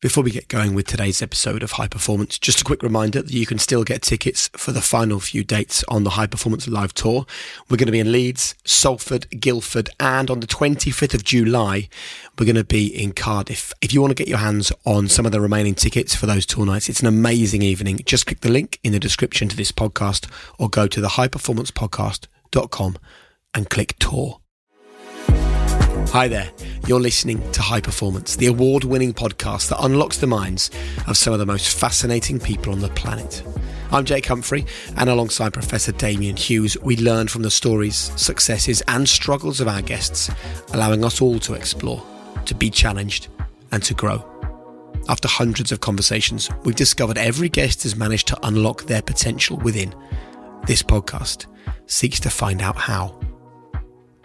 Before we get going with today's episode of High Performance, just a quick reminder that you can still get tickets for the final few dates on the High Performance Live Tour. We're going to be in Leeds, Salford, Guildford, and on the 25th of July, we're going to be in Cardiff. If you want to get your hands on some of the remaining tickets for those tour nights, it's an amazing evening. Just click the link in the description to this podcast or go to the highperformancepodcast.com and click tour. Hi there, you're listening to High Performance, the award winning podcast that unlocks the minds of some of the most fascinating people on the planet. I'm Jake Humphrey, and alongside Professor Damian Hughes, we learn from the stories, successes, and struggles of our guests, allowing us all to explore, to be challenged, and to grow. After hundreds of conversations, we've discovered every guest has managed to unlock their potential within. This podcast seeks to find out how.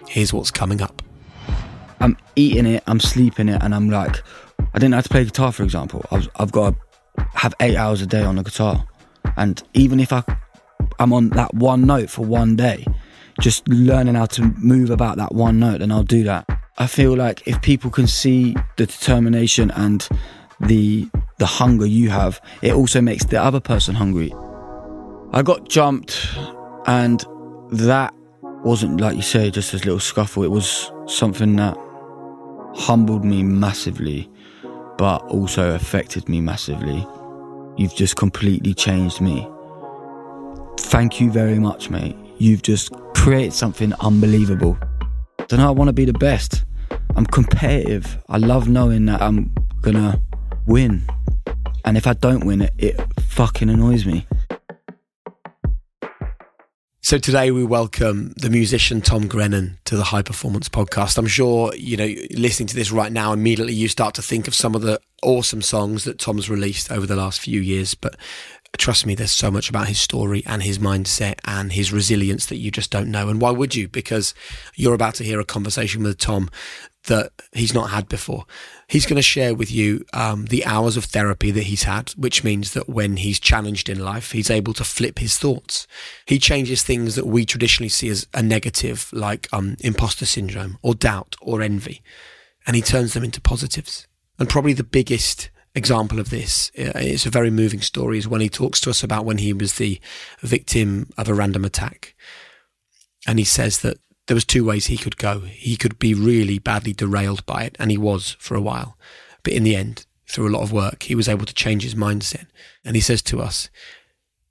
Here's what's coming up. I'm eating it, I'm sleeping it, and I'm like, I didn't have to play guitar, for example. I was, I've got to have eight hours a day on the guitar, and even if I, I'm on that one note for one day, just learning how to move about that one note, then I'll do that. I feel like if people can see the determination and the the hunger you have, it also makes the other person hungry. I got jumped, and that wasn't like you say just a little scuffle. It was something that humbled me massively, but also affected me massively. You've just completely changed me. Thank you very much, mate. You've just created something unbelievable. Don't know, I want to be the best. I'm competitive. I love knowing that I'm gonna win. And if I don't win it, it fucking annoys me. So today we welcome the musician Tom Grennan to the High Performance Podcast. I'm sure, you know, listening to this right now, immediately you start to think of some of the awesome songs that Tom's released over the last few years. But trust me, there's so much about his story and his mindset and his resilience that you just don't know. And why would you? Because you're about to hear a conversation with Tom that he's not had before. He's going to share with you um, the hours of therapy that he's had, which means that when he's challenged in life, he's able to flip his thoughts. He changes things that we traditionally see as a negative, like um, imposter syndrome or doubt or envy, and he turns them into positives. And probably the biggest example of this, uh, it's a very moving story, is when he talks to us about when he was the victim of a random attack. And he says that there was two ways he could go. He could be really badly derailed by it, and he was for a while. But in the end, through a lot of work, he was able to change his mindset. And he says to us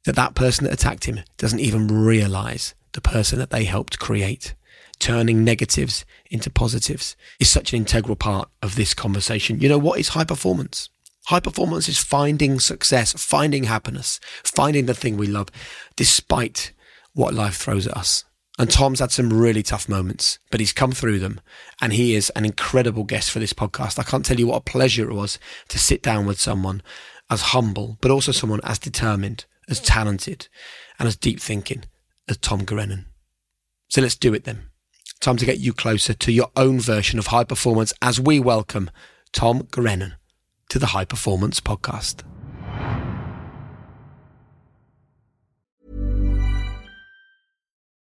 that that person that attacked him doesn't even realize the person that they helped create. Turning negatives into positives is such an integral part of this conversation. You know, what is high performance? High performance is finding success, finding happiness, finding the thing we love, despite what life throws at us. And Tom's had some really tough moments, but he's come through them. And he is an incredible guest for this podcast. I can't tell you what a pleasure it was to sit down with someone as humble, but also someone as determined, as talented, and as deep thinking as Tom Grennan. So let's do it then. Time to get you closer to your own version of high performance as we welcome Tom Grennan to the High Performance Podcast.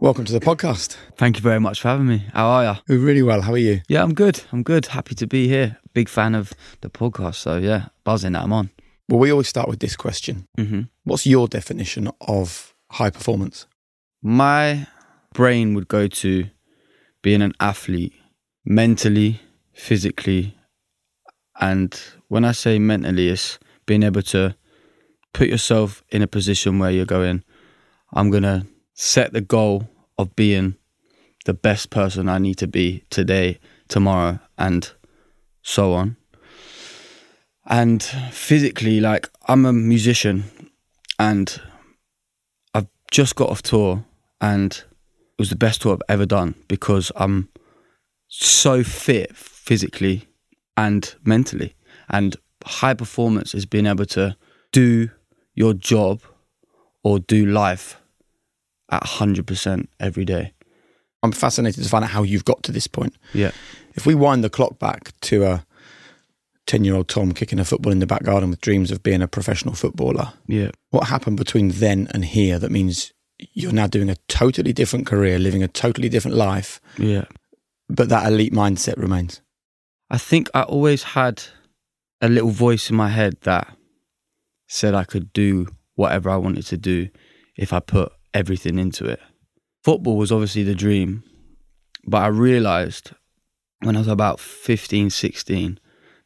Welcome to the podcast. Thank you very much for having me. How are you? We're really well. How are you? Yeah, I'm good. I'm good. Happy to be here. Big fan of the podcast. So, yeah, buzzing that I'm on. Well, we always start with this question hmm What's your definition of high performance? My brain would go to being an athlete mentally, physically, and when I say mentally, it's being able to put yourself in a position where you're going, I'm going to set the goal of being the best person I need to be today, tomorrow, and so on. And physically, like, I'm a musician and I've just got off tour and it was the best tour I've ever done because I'm so fit physically and mentally. And high performance is being able to do your job or do life at 100% every day. I'm fascinated to find out how you've got to this point. Yeah. If we wind the clock back to a 10 year old Tom kicking a football in the back garden with dreams of being a professional footballer, Yeah. what happened between then and here that means you're now doing a totally different career, living a totally different life, Yeah. but that elite mindset remains? I think I always had a little voice in my head that said I could do whatever I wanted to do if I put everything into it. Football was obviously the dream, but I realized when I was about 15, 16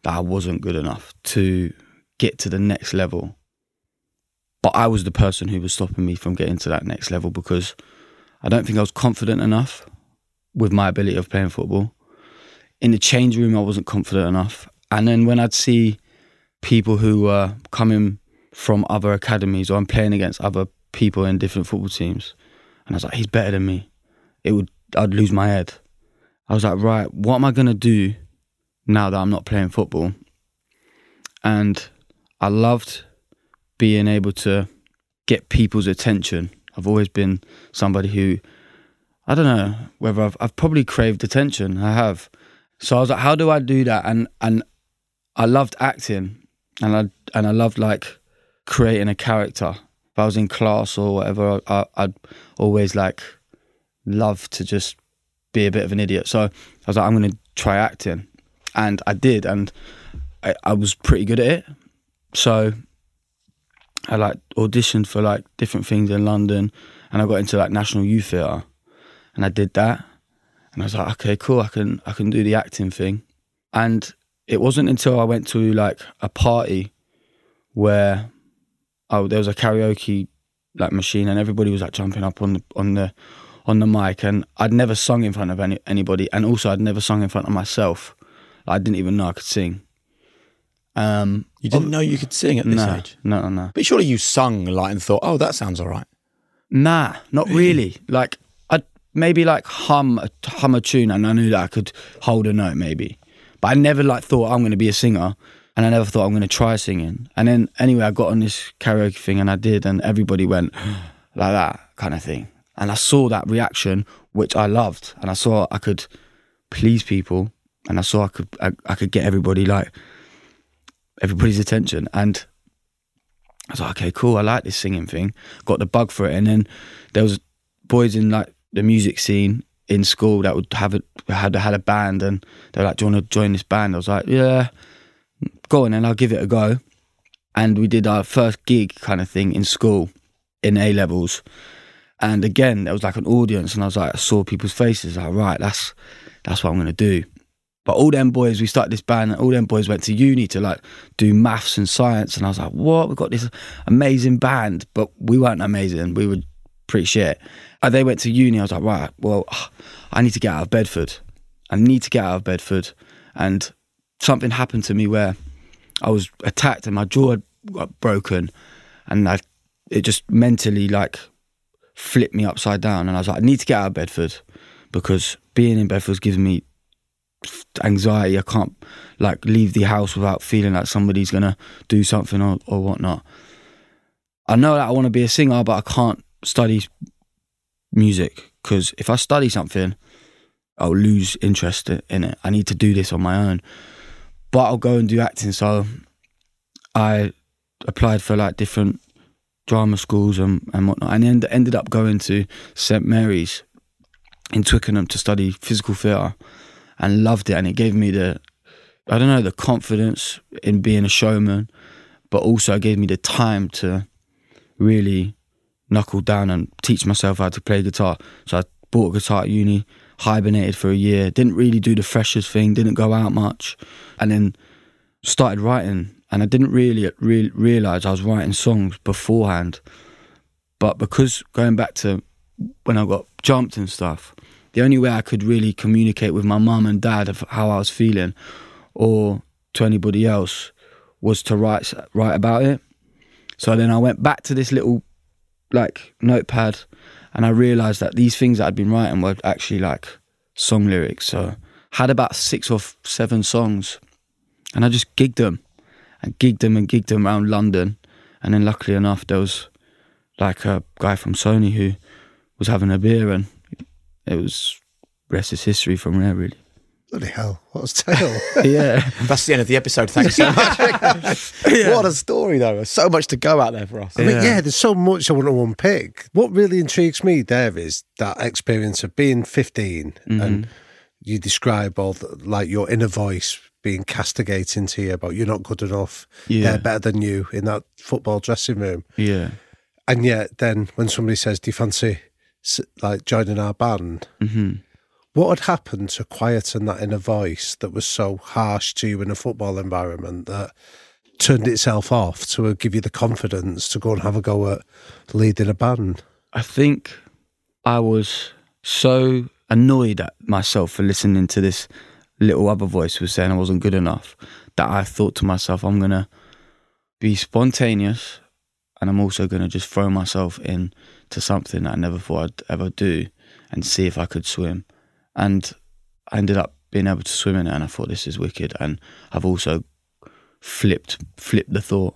that I wasn't good enough to get to the next level. But I was the person who was stopping me from getting to that next level because I don't think I was confident enough with my ability of playing football in the change room, I wasn't confident enough. And then when I'd see people who were coming from other academies or I'm playing against other people in different football teams, and I was like, he's better than me. It would, I'd lose my head. I was like, right, what am I gonna do now that I'm not playing football? And I loved being able to get people's attention. I've always been somebody who, I don't know whether I've, I've probably craved attention. I have. So I was like, how do I do that? And and I loved acting, and I and I loved like creating a character. If I was in class or whatever, I, I'd always like love to just be a bit of an idiot. So I was like, I'm going to try acting, and I did, and I, I was pretty good at it. So I like auditioned for like different things in London, and I got into like National Youth Theatre, and I did that, and I was like, okay, cool, I can I can do the acting thing, and it wasn't until I went to like a party where oh there was a karaoke like machine and everybody was like jumping up on the on the on the mic and I'd never sung in front of any, anybody and also I'd never sung in front of myself. I didn't even know I could sing. Um, You didn't know you could sing at this no, age? no, no. No. But surely you sung like and thought, oh, that sounds all right. Nah, not really. Like I'd maybe like hum a, hum a tune, and I knew that I could hold a note maybe, but I never like thought I'm going to be a singer, and I never thought I'm going to try singing. And then anyway, I got on this karaoke thing, and I did, and everybody went like that kind of thing, and I saw that reaction, which I loved, and I saw I could please people, and I saw I could I, I could get everybody like everybody's attention, and I was like, okay, cool. I like this singing thing. Got the bug for it, and then there was boys in like the music scene in school that would have it had had a band, and they're like, "Do you want to join this band?" I was like, "Yeah, go on, then I'll give it a go." And we did our first gig kind of thing in school, in A levels, and again there was like an audience, and I was like, I saw people's faces. Like, right, that's that's what I'm gonna do. But all them boys, we started this band, and all them boys went to uni to like do maths and science. And I was like, what? We've got this amazing band, but we weren't amazing. We were pretty shit. And they went to uni. I was like, right, well, I need to get out of Bedford. I need to get out of Bedford. And something happened to me where I was attacked and my jaw got broken. And I, it just mentally like flipped me upside down. And I was like, I need to get out of Bedford because being in Bedford's giving me anxiety. I can't like leave the house without feeling like somebody's gonna do something or, or whatnot. I know that I want to be a singer, but I can't study music because if I study something, I'll lose interest in it. I need to do this on my own. But I'll go and do acting. So I applied for like different drama schools and, and whatnot, and end, ended up going to St Mary's in Twickenham to study physical theatre and loved it and it gave me the I don't know the confidence in being a showman but also gave me the time to really knuckle down and teach myself how to play guitar so I bought a guitar at uni, hibernated for a year, didn't really do the freshers thing, didn't go out much, and then started writing. And I didn't really re- realize I was writing songs beforehand. But because going back to when I got jumped and stuff, the only way I could really communicate with my mum and dad of how I was feeling, or to anybody else, was to write write about it. So then I went back to this little like notepad, and I realised that these things that I'd been writing were actually like song lyrics. So had about six or seven songs, and I just gigged them, and gigged them and gigged them around London, and then luckily enough there was like a guy from Sony who was having a beer, and it was rest is history from there really. Bloody hell, what a tale. yeah. That's the end of the episode. Thanks so much. What a story, though. There's so much to go out there for us. I mean, Yeah. yeah, there's so much I want to unpick. What really intrigues me there is that experience of being 15 Mm-hmm. and you describe all the, like your inner voice being castigating to you about you're not good enough, Yeah. they're better than you in that football dressing room. Yeah. And yet, then when somebody says, Do you fancy s- like joining our band? hmm What had happened to quieten that inner voice that was so harsh to you in a football environment that turned itself off to give you the confidence to go and have a go at leading a band? I think I was so annoyed at myself for listening to this little other voice who was saying I wasn't good enough that I thought to myself, I'm gonna be spontaneous and I'm also gonna just throw myself in to something that I never thought I'd ever do and see if I could swim. And I ended up being able to swim in it and I thought this is wicked and I've also flipped flipped the thought.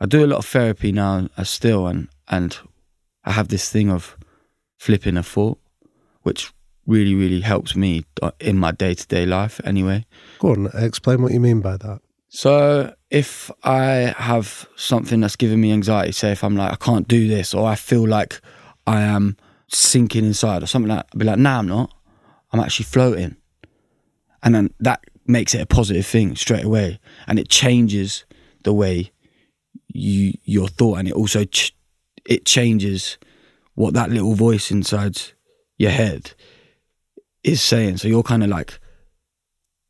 I do a lot of therapy now uh, still and and I have this thing of flipping a thought, which really, really helps me uh, in my day to day life anyway. Go on, explain what you mean by that. So if I have something that's giving me anxiety, say if I'm like, I can't do this, or I feel like I am sinking inside or something like I'll be like, nah, I'm not. I'm actually floating. And then that makes it a positive thing straight away. And it changes the way you your thought and it also ch- it changes what that little voice inside your head is saying. So you're kind of like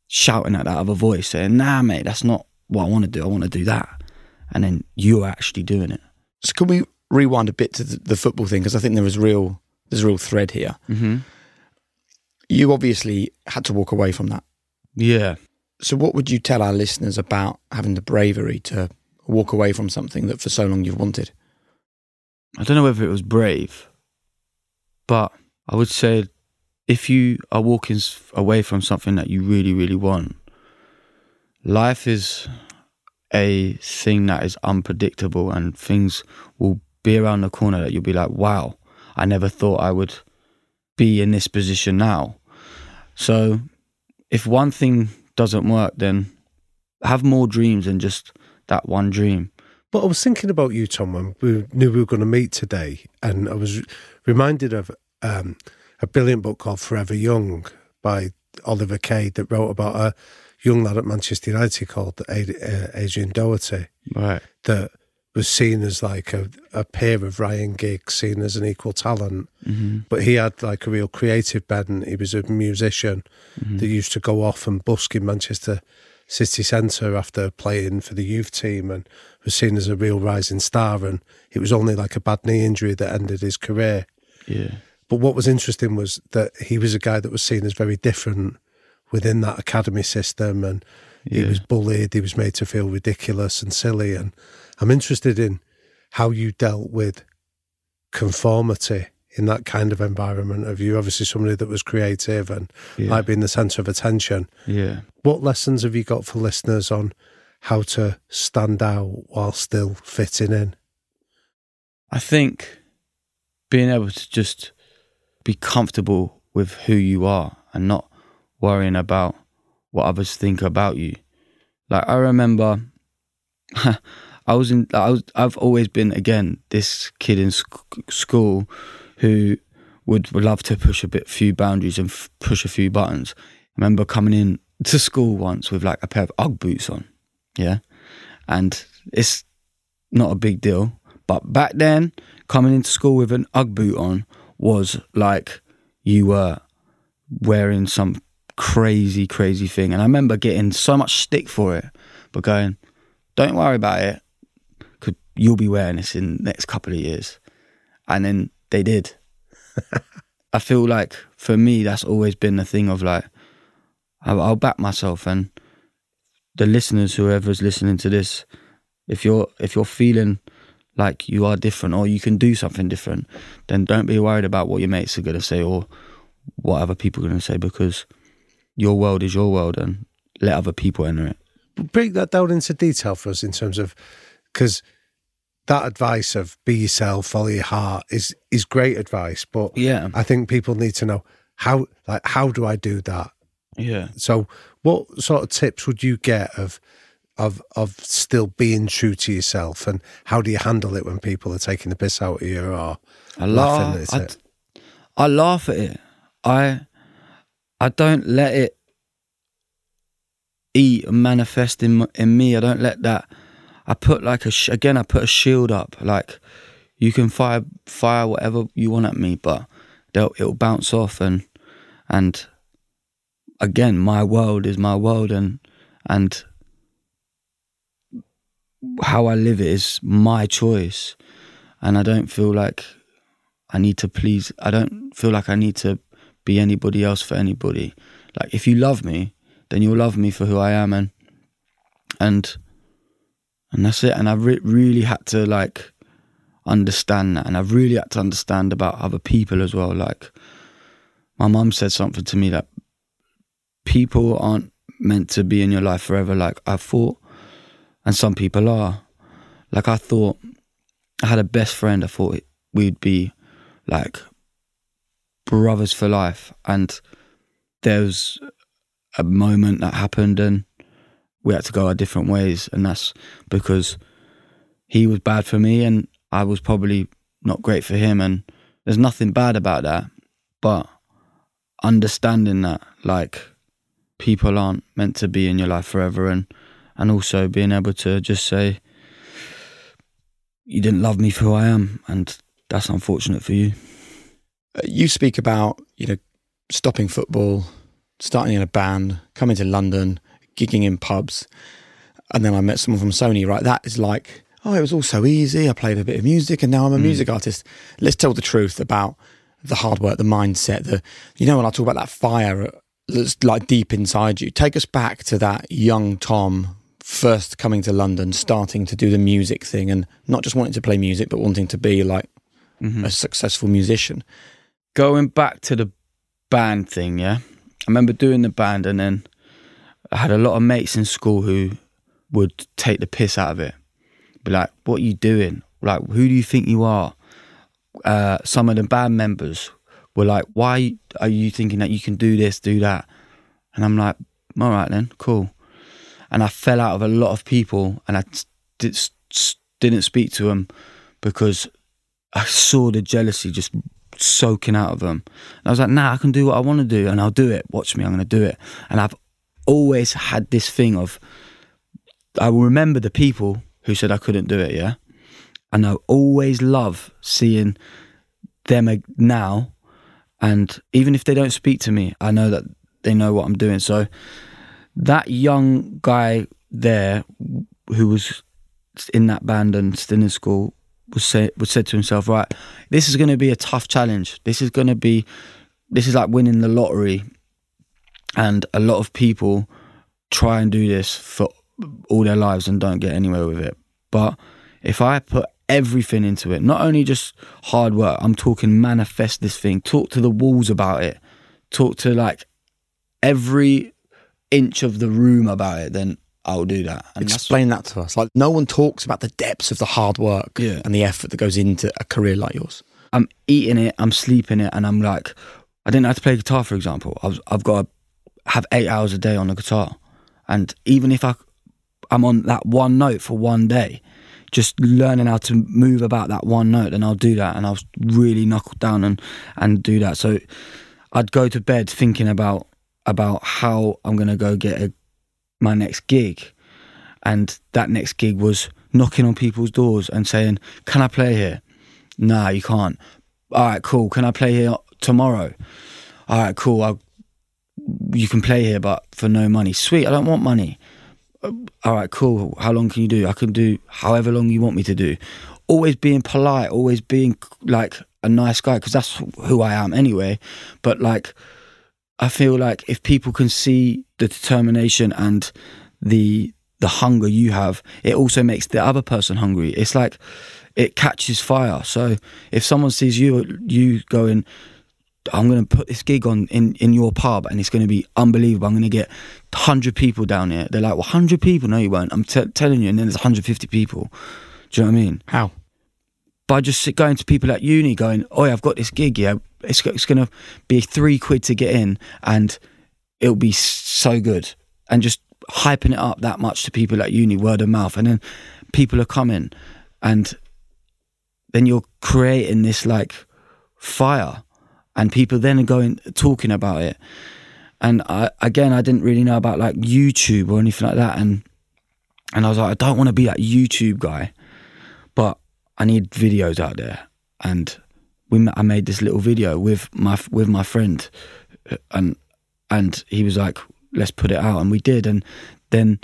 shouting at that other voice, saying, "Nah, mate, that's not what I want to do. I want to do that," and then you're actually doing it. So can we rewind a bit to the, the football thing because I think there is real there's a real thread here. Mm-hmm. You obviously had to walk away from that. Yeah. So what would you tell our listeners about having the bravery to walk away from something that for so long you've wanted? I don't know whether it was brave, but I would say if you are walking away from something that you really, really want, life is a thing that is unpredictable and things will be around the corner that you'll be like, wow, I never thought I would be in this position now. So if one thing doesn't work, then have more dreams than just that one dream. But I was thinking about you, Tom, when we knew we were going to meet today, and I was reminded of um, a brilliant book called Forever Young by Oliver Kay that wrote about a young lad at Manchester United called uh, Adrian Doherty Right. that was seen as like a, a peer of Ryan Giggs, seen as an equal talent. Mm-hmm. But he had like a real creative bent. He was a musician Mm-hmm. that used to go off and busk in Manchester city centre after playing for the youth team and was seen as a real rising star. And it was only like a bad knee injury that ended his career. Yeah. But what was interesting was that he was a guy that was seen as very different within that academy system and he was bullied, he was made to feel ridiculous and silly. And I'm interested in how you dealt with conformity in that kind of environment of you obviously somebody that was creative and Yeah. like being the centre of attention. Yeah. What lessons have you got for listeners on how to stand out while still fitting in? I think being able to just be comfortable with who you are and not worrying about what others think about you. Like I remember, I was in. I was. I've always been again this kid in sc- school who would love to push a bit, few boundaries and f- push a few buttons. I remember coming in to school once with like a pair of UGG boots on, yeah, and it's not a big deal. But back then, coming into school with an UGG boot on was like you were wearing some crazy, crazy thing. And I remember getting so much stick for it, but going, don't worry about it, you'll be wearing this in the next couple of years. And then they did. I feel like for me, that's always been the thing of like, I'll, I'll back myself and the listeners, whoever's listening to this, if you're if you're feeling like you are different or you can do something different, then don't be worried about what your mates are going to say or what other people are going to say because your world is your world and let other people enter it. Break that down into detail for us in terms of because that advice of be yourself, follow your heart is is great advice, but Yeah. I think people need to know how like how do I do that? Yeah. So, what sort of tips would you get of of of still being true to yourself, and how do you handle it when people are taking the piss out of you or I laughing laugh. at I, it? I laugh at it. I I don't let it eat and manifest in in me. I don't let that. I put like a sh- again. I put a shield up. Like you can fire fire whatever you want at me, but it'll bounce off and and again, my world is my world and and how I live it is my choice, and I don't feel like I need to please. I don't feel like I need to be anybody else for anybody. Like if you love me, then you'll love me for who I am, and and and that's it. And I re- really had to like understand that, and I've really had to understand about other people as well. Like my mum said something to me that people aren't meant to be in your life forever. Like I thought, and some people are. Like I thought, I had a best friend. I thought we'd be like brothers for life, and there was a moment that happened, and we had to go our different ways, and that's because he was bad for me, and I was probably not great for him, and there's nothing bad about that, but understanding that like people aren't meant to be in your life forever and and also being able to just say you didn't love me for who I am and that's unfortunate for you. Uh, you speak about you know stopping football, starting in a band, coming to London, gigging in pubs, and then I met someone from Sony. Right, that is like oh, it was all so easy. I played a bit of music, and now I'm a hmm. music artist. Let's tell the truth about the hard work, the mindset. The you know when I talk about that fire that's like deep inside you. Take us back to that young Tom. First coming to London, starting to do the music thing, and not just wanting to play music, but wanting to be like mm-hmm. a successful musician. Going back to the band thing, yeah. I remember doing the band and then I had a lot of mates in school who would take the piss out of it. Be like, what are you doing? Like, who do you think you are? Uh, some of the band members were like, why are you thinking that you can do this, do that? And I'm like, all right then, cool. And I fell out of a lot of people and I did, didn't speak to them because I saw the jealousy just soaking out of them. And I was like, nah, I can do what I want to do and I'll do it. Watch me, I'm going to do it. And I've always had this thing of, I will remember the people who said I couldn't do it, yeah? And I always love seeing them now. And even if they don't speak to me, I know that they know what I'm doing. So that young guy there who was in that band and still in school was say, was said to himself, right, this is going to be a tough challenge. This is going to be, this is like winning the lottery, and a lot of people try and do this for all their lives and don't get anywhere with it. But if I put everything into it, not only just hard work, I'm talking manifest this thing, talk to the walls about it, talk to like every inch of the room about it, then I'll do that. And Explain that to us. Like no one talks about the depths of the hard work Yeah. and the effort that goes into a career like yours. I'm eating it, I'm sleeping it, and I'm like, I didn't have to play guitar, for example. I've, I've got to have eight hours a day on the guitar, and even if I, I'm on that one note for one day, just learning how to move about that one note, then I'll do that, and I'll really knuckle down and and do that. So, I'd go to bed thinking about about how I'm gonna go get a, my next gig, and that next gig was knocking on people's doors and saying, "Can I play here?" Nah, you can't. All right, cool. Can I play here tomorrow? all right, cool. I'll, you can play here, but for no money. Sweet. I don't want money. Uh, All right, cool. How long can you do? I can do however long you want me to do. Always being polite, always being like a nice guy because that's who I am anyway. But like, I feel like if people can see the determination and the the hunger you have, it also makes the other person hungry. It's like it catches fire. So if someone sees you you going, I'm going to put this gig on in, in your pub and it's going to be unbelievable. I'm going to get 100 people down here. They're like, well, 100 people? No, you won't. I'm t- telling you. And then there's 150 people. Do you know what I mean? How? By just going to people at uni going, oh, I've got this gig, yeah. It's, it's going to be three quid to get in and it'll be so good. And just hyping it up that much to people at uni, word of mouth. And then people are coming and then you're creating this like fire and people then are going talking about it. And I, again i didn't really know about like youtube or anything like that. And and i was like i don't want to be that youtube guy but i need videos out there. And we i made this little video with my with my friend uh, and and he was like let's put it out and we did. And then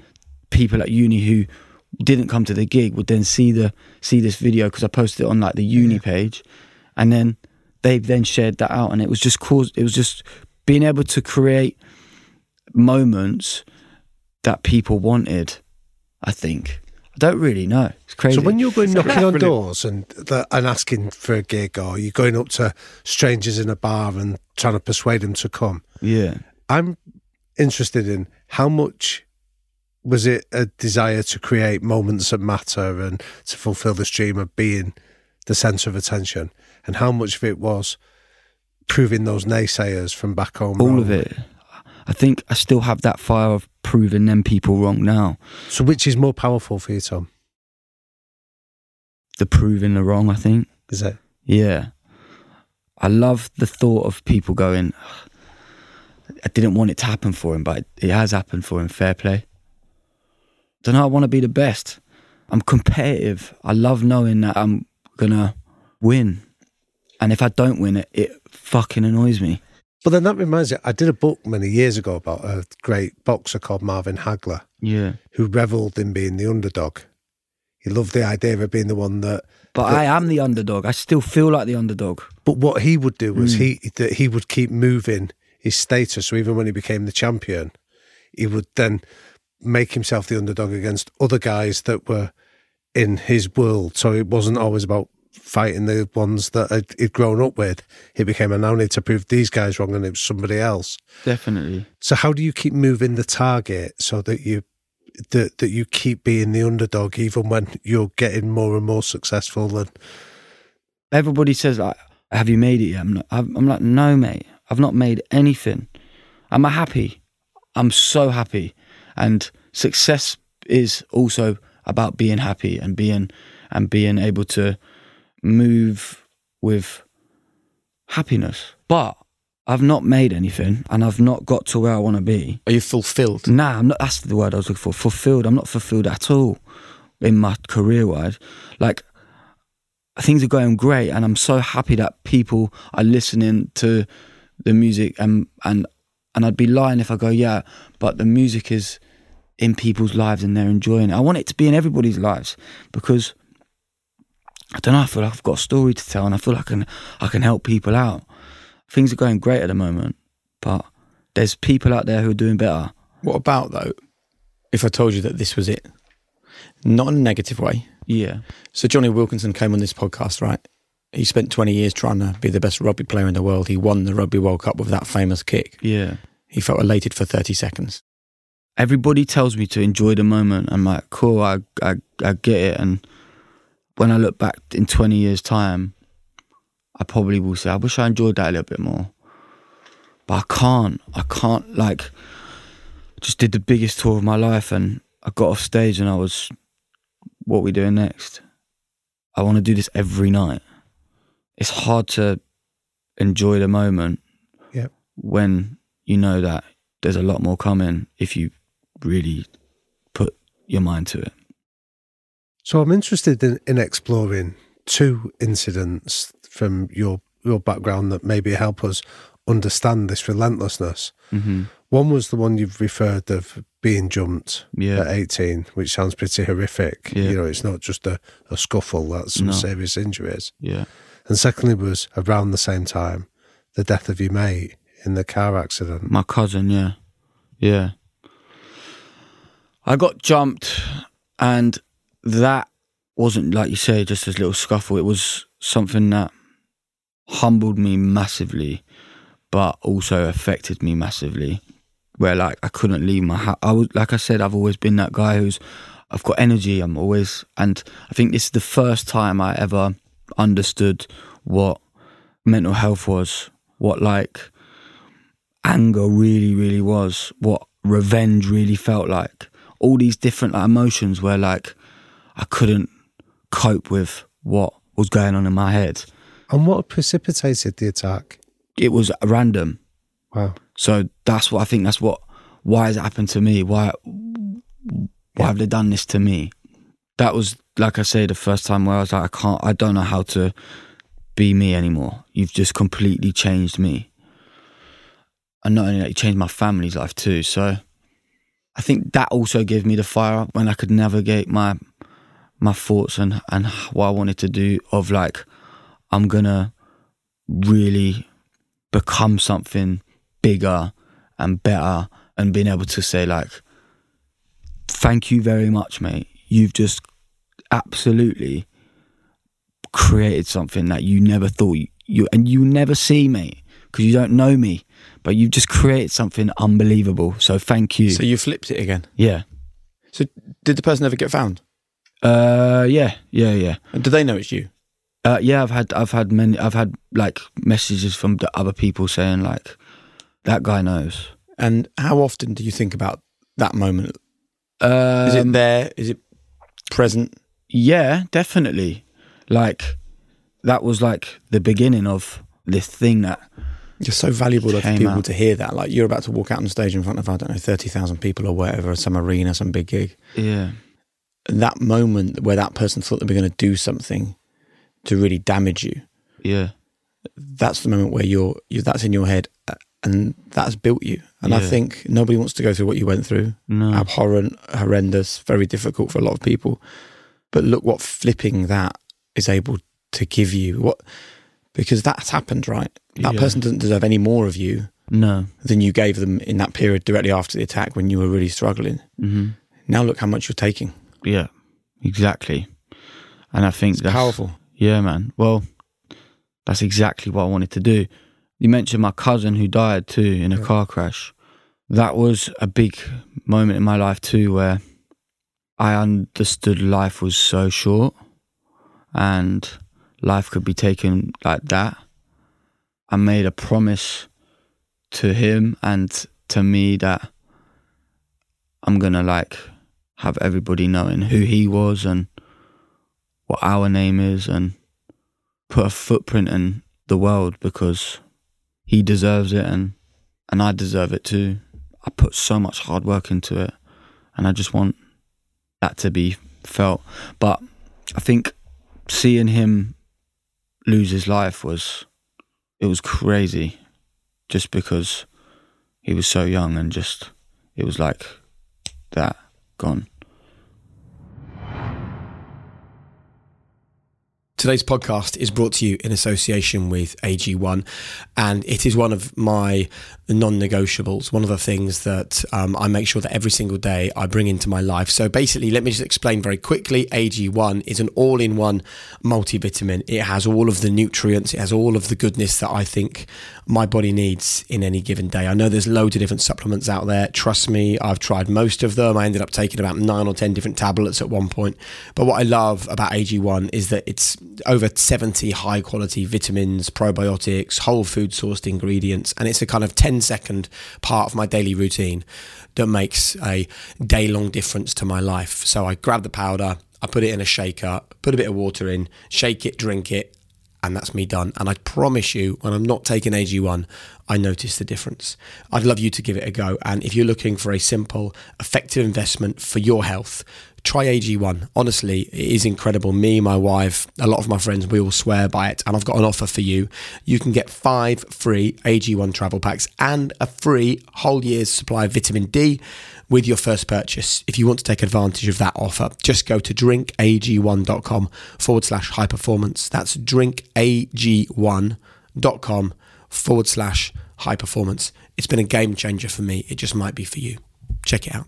people at uni who didn't come to the gig would then see the see this video because I posted it on like the uni page, and then they then shared that out, and it was just caused. It was just being able to create moments that people wanted. I think I don't really know. It's crazy. So when you're going knocking on Brilliant. doors and the, and asking for a gig, or you're going up to strangers in a bar and trying to persuade them to come, yeah, I'm interested in how much was it a desire to create moments that matter and to fulfill this dream of being the centre of attention, and how much of it was proving those naysayers from back home. all wrong? of it. I think I still have that fire of proving them people wrong now. So, which is more powerful for you, Tom? The proving the wrong. I think. Is it? Yeah. I love the thought of people going, I didn't want it to happen for him, but it has happened for him. Fair play. Don't know. I want to be the best. I'm competitive. I love knowing that I'm going to win. And if I don't win it, it fucking annoys me. But then that reminds me, I did a book many years ago about a great boxer called Marvin Hagler. Yeah. who revelled in being the underdog. He loved the idea of being the one that. But I am the underdog. I still feel like the underdog. But what he would do was hmm. he that he would keep moving his status. So even when he became the champion, he would then make himself the underdog against other guys that were in his world. So it wasn't always about fighting the ones that he'd grown up with. He became, I now need to prove these guys wrong, and it was somebody else. Definitely. So how do you keep moving the target so that you that that you keep being the underdog even when you're getting more and more successful and everybody says like have you made it yet i'm, not, I'm like no mate i've not made anything i'm happy i'm so happy and success is also about being happy and being and being able to move with happiness but i've not made anything and i've not got to where i want to be Are you fulfilled? Nah, I'm not. That's the word I was looking for. Fulfilled. I'm not fulfilled at all in my career wise. Like things are going great, and I'm so happy that people are listening to the music, and and and I'd be lying if I go, yeah, but the music is in people's lives and they're enjoying it. I want it to be in everybody's lives because I don't know. I feel like I've got a story to tell, and I feel like I can I can help people out. Things are going great at the moment, but there's people out there who are doing better. What about though? If I told you that this was it, not in a negative way. Yeah. So Jonny Wilkinson came on this podcast, right? He spent 20 years trying to be the best rugby player in the world. He won the Rugby World Cup with that famous kick. Yeah. He felt elated for 30 seconds. Everybody tells me to enjoy the moment. I'm like, cool, I, I, I get it. And when I look back in 20 years' time, I probably will say, I wish I enjoyed that a little bit more. But I can't. I can't, like, just did the biggest tour of my life and I got off stage and I was, what are we doing next? I want to do this every night. It's hard to enjoy the moment Yep. when you know that there's a lot more coming if you really put your mind to it. So I'm interested in, in exploring two incidents from your your background that maybe help us understand this relentlessness. hmm One was the one you've referred of being jumped Yeah. at 18, which sounds pretty horrific. Yeah. You know, it's not just a, a scuffle, that's some No. serious injuries. Yeah. And secondly was around the same time, the death of your mate in the car accident. My cousin, yeah. Yeah. I got jumped and that wasn't like you say, just a little scuffle. It was something that humbled me massively, but also affected me massively. Where like I couldn't leave my house. I was like I said, I've always been that guy who's I've got energy. I'm always and I think this is the first time I ever understood what mental health was, what like anger really, really was, what revenge really felt like. All these different like, emotions where like I couldn't cope with what was going on in my head. And what precipitated the attack? It was random. Wow. So that's what I think. That's what. Why has it happened to me? Why? Why have they done this to me? That was like I say the first time where I was like, I can't. I don't know how to be me anymore. You've just completely changed me. And not only that, you changed my family's life too. So I think that also gave me the fire when I could navigate my my thoughts and and what I wanted to do. Of like, I'm gonna really become something bigger and better and being able to say like thank you very much mate you've just absolutely created something that you never thought you, you and you never see mate because you don't know me but you've just created something unbelievable so thank you So you flipped it again. yeah So did the person ever get found? Uh yeah yeah yeah And do they know it's you? uh yeah i've had i've had many i've had like messages from the other people saying like that guy knows And how often do you think about that moment? um, Is it there? Is it present? Yeah, definitely. Like that was like the beginning of this thing that It's so valuable for people out. to hear that. Like you're about to walk out on stage in front of I don't know thirty thousand people or whatever, some arena, some big gig. yeah, that moment where that person thought they were going to do something to really damage you, yeah, that's the moment where you're, you that's in your head, uh, and that's built you. And I think nobody wants to go through what you went through. no, Abhorrent, horrendous, very difficult for a lot of people. But look what flipping that is able to give you. What because that's happened, right? That Yeah. person doesn't deserve any more of you no, than you gave them in that period directly after the attack when you were really struggling. hmm Now look how much you're taking. Yeah, exactly. And I think It's that's powerful. Yeah, man. Well, that's exactly what I wanted to do. You mentioned my cousin who died too in a car crash. That was a big moment in my life too where I understood life was so short and life could be taken like that. I made a promise to him and to me that I'm going to like have everybody knowing who he was and what our name is and put a footprint in the world because he deserves it and and I deserve it too. I put so much hard work into it and I just want that to be felt. But I think seeing him lose his life was it was crazy just because he was so young and just it was like that gone. Today's podcast is brought to you in association with AG1, and it is one of my non negotiables, one of the things that um, I make sure that every single day I bring into my life. So, basically, let me just explain very quickly AG1 is an all in one multivitamin. It has all of the nutrients, it has all of the goodness that I think my body needs in any given day. I know there's loads of different supplements out there. Trust me, I've tried most of them. I ended up taking about nine or 10 different tablets at one point. But what I love about AG1 is that it's over 70 high quality vitamins, probiotics, whole food sourced ingredients, and it's a kind of 10 second part of my daily routine that makes a day long difference to my life. So I grab the powder, I put it in a shaker, put a bit of water in, shake it, drink it, and that's me done. And I promise you, when I'm not taking AG1, I notice the difference. I'd love you to give it a go. And if you're looking for a simple, effective investment for your health, try AG1. Honestly, it is incredible. Me, my wife, a lot of my friends, we all swear by it. And I've got an offer for you. You can get five free AG1 travel packs and a free whole year's supply of vitamin D with your first purchase. If you want to take advantage of that offer, just go to drinkag1.com forward slash high performance. That's drinkag1.com forward slash high performance. It's been a game changer for me. It just might be for you. Check it out.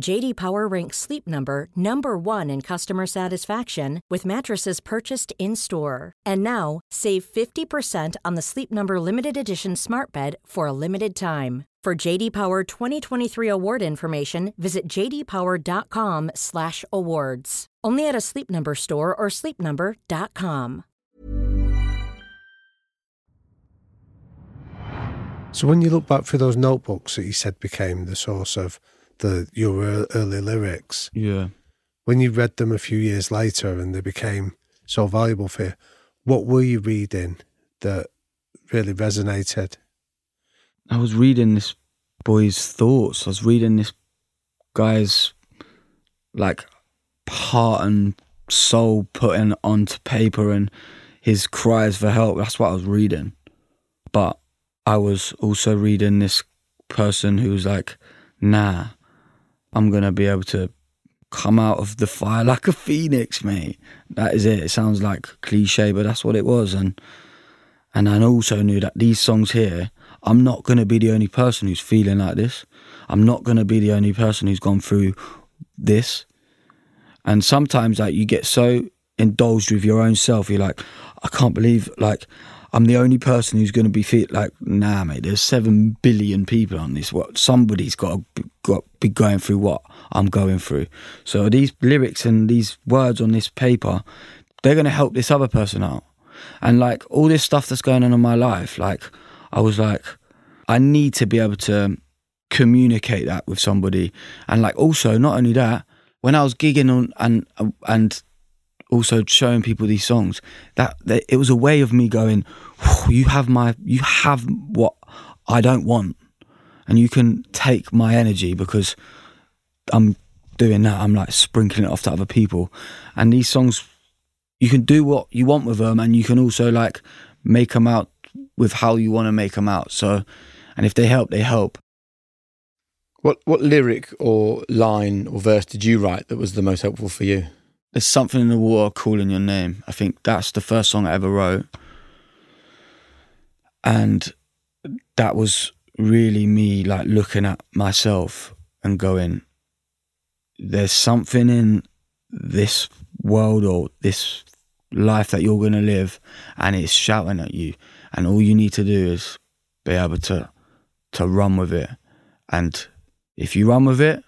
JD Power ranks Sleep Number number 1 in customer satisfaction with mattresses purchased in-store. And now, save 50% on the Sleep Number limited edition smart bed for a limited time. For JD Power 2023 award information, visit jdpower.com/awards. Only at a Sleep Number store or sleepnumber.com. So when you look back through those notebooks that you said became the source of the your early lyrics, Yeah. when you read them a few years later and they became so valuable for you, what were you reading that really resonated? I was reading this boy's thoughts. I was reading this guy's like heart and soul putting onto paper and his cries for help. That's what I was reading. But I was also reading this person who was like, nah, I'm going to be able to come out of the fire like a phoenix, mate. That is it. It sounds like cliche, but that's what it was. And and I also knew that these songs here, I'm not going to be the only person who's feeling like this. I'm not going to be the only person who's gone through this. And sometimes like you get so indulged with your own self, you're like, I can't believe like I'm the only person who's going to be fit. Like, nah, mate. There's seven billion people on this. What somebody's got to got be going through what I'm going through. So these lyrics and these words on this paper, they're going to help this other person out. And like all this stuff that's going on in my life, like I was like, I need to be able to communicate that with somebody. And like also, not only that, when I was gigging on and and also showing people these songs, that, that it was a way of me going, you have my, you have what I don't want, and you can take my energy because I'm doing that. I'm like sprinkling it off to other people, and these songs, you can do what you want with them, and you can also like make them out with how you want to make them out. So, and if they help, they help. What what lyric or line or verse did you write that was the most helpful for you? There's something in the water calling your name. I think that's the first song I ever wrote. And that was really me like looking at myself and going, there's something in this world or this life that you're going to live and it's shouting at you. And all you need to do is be able to, to run with it. And if you run with it,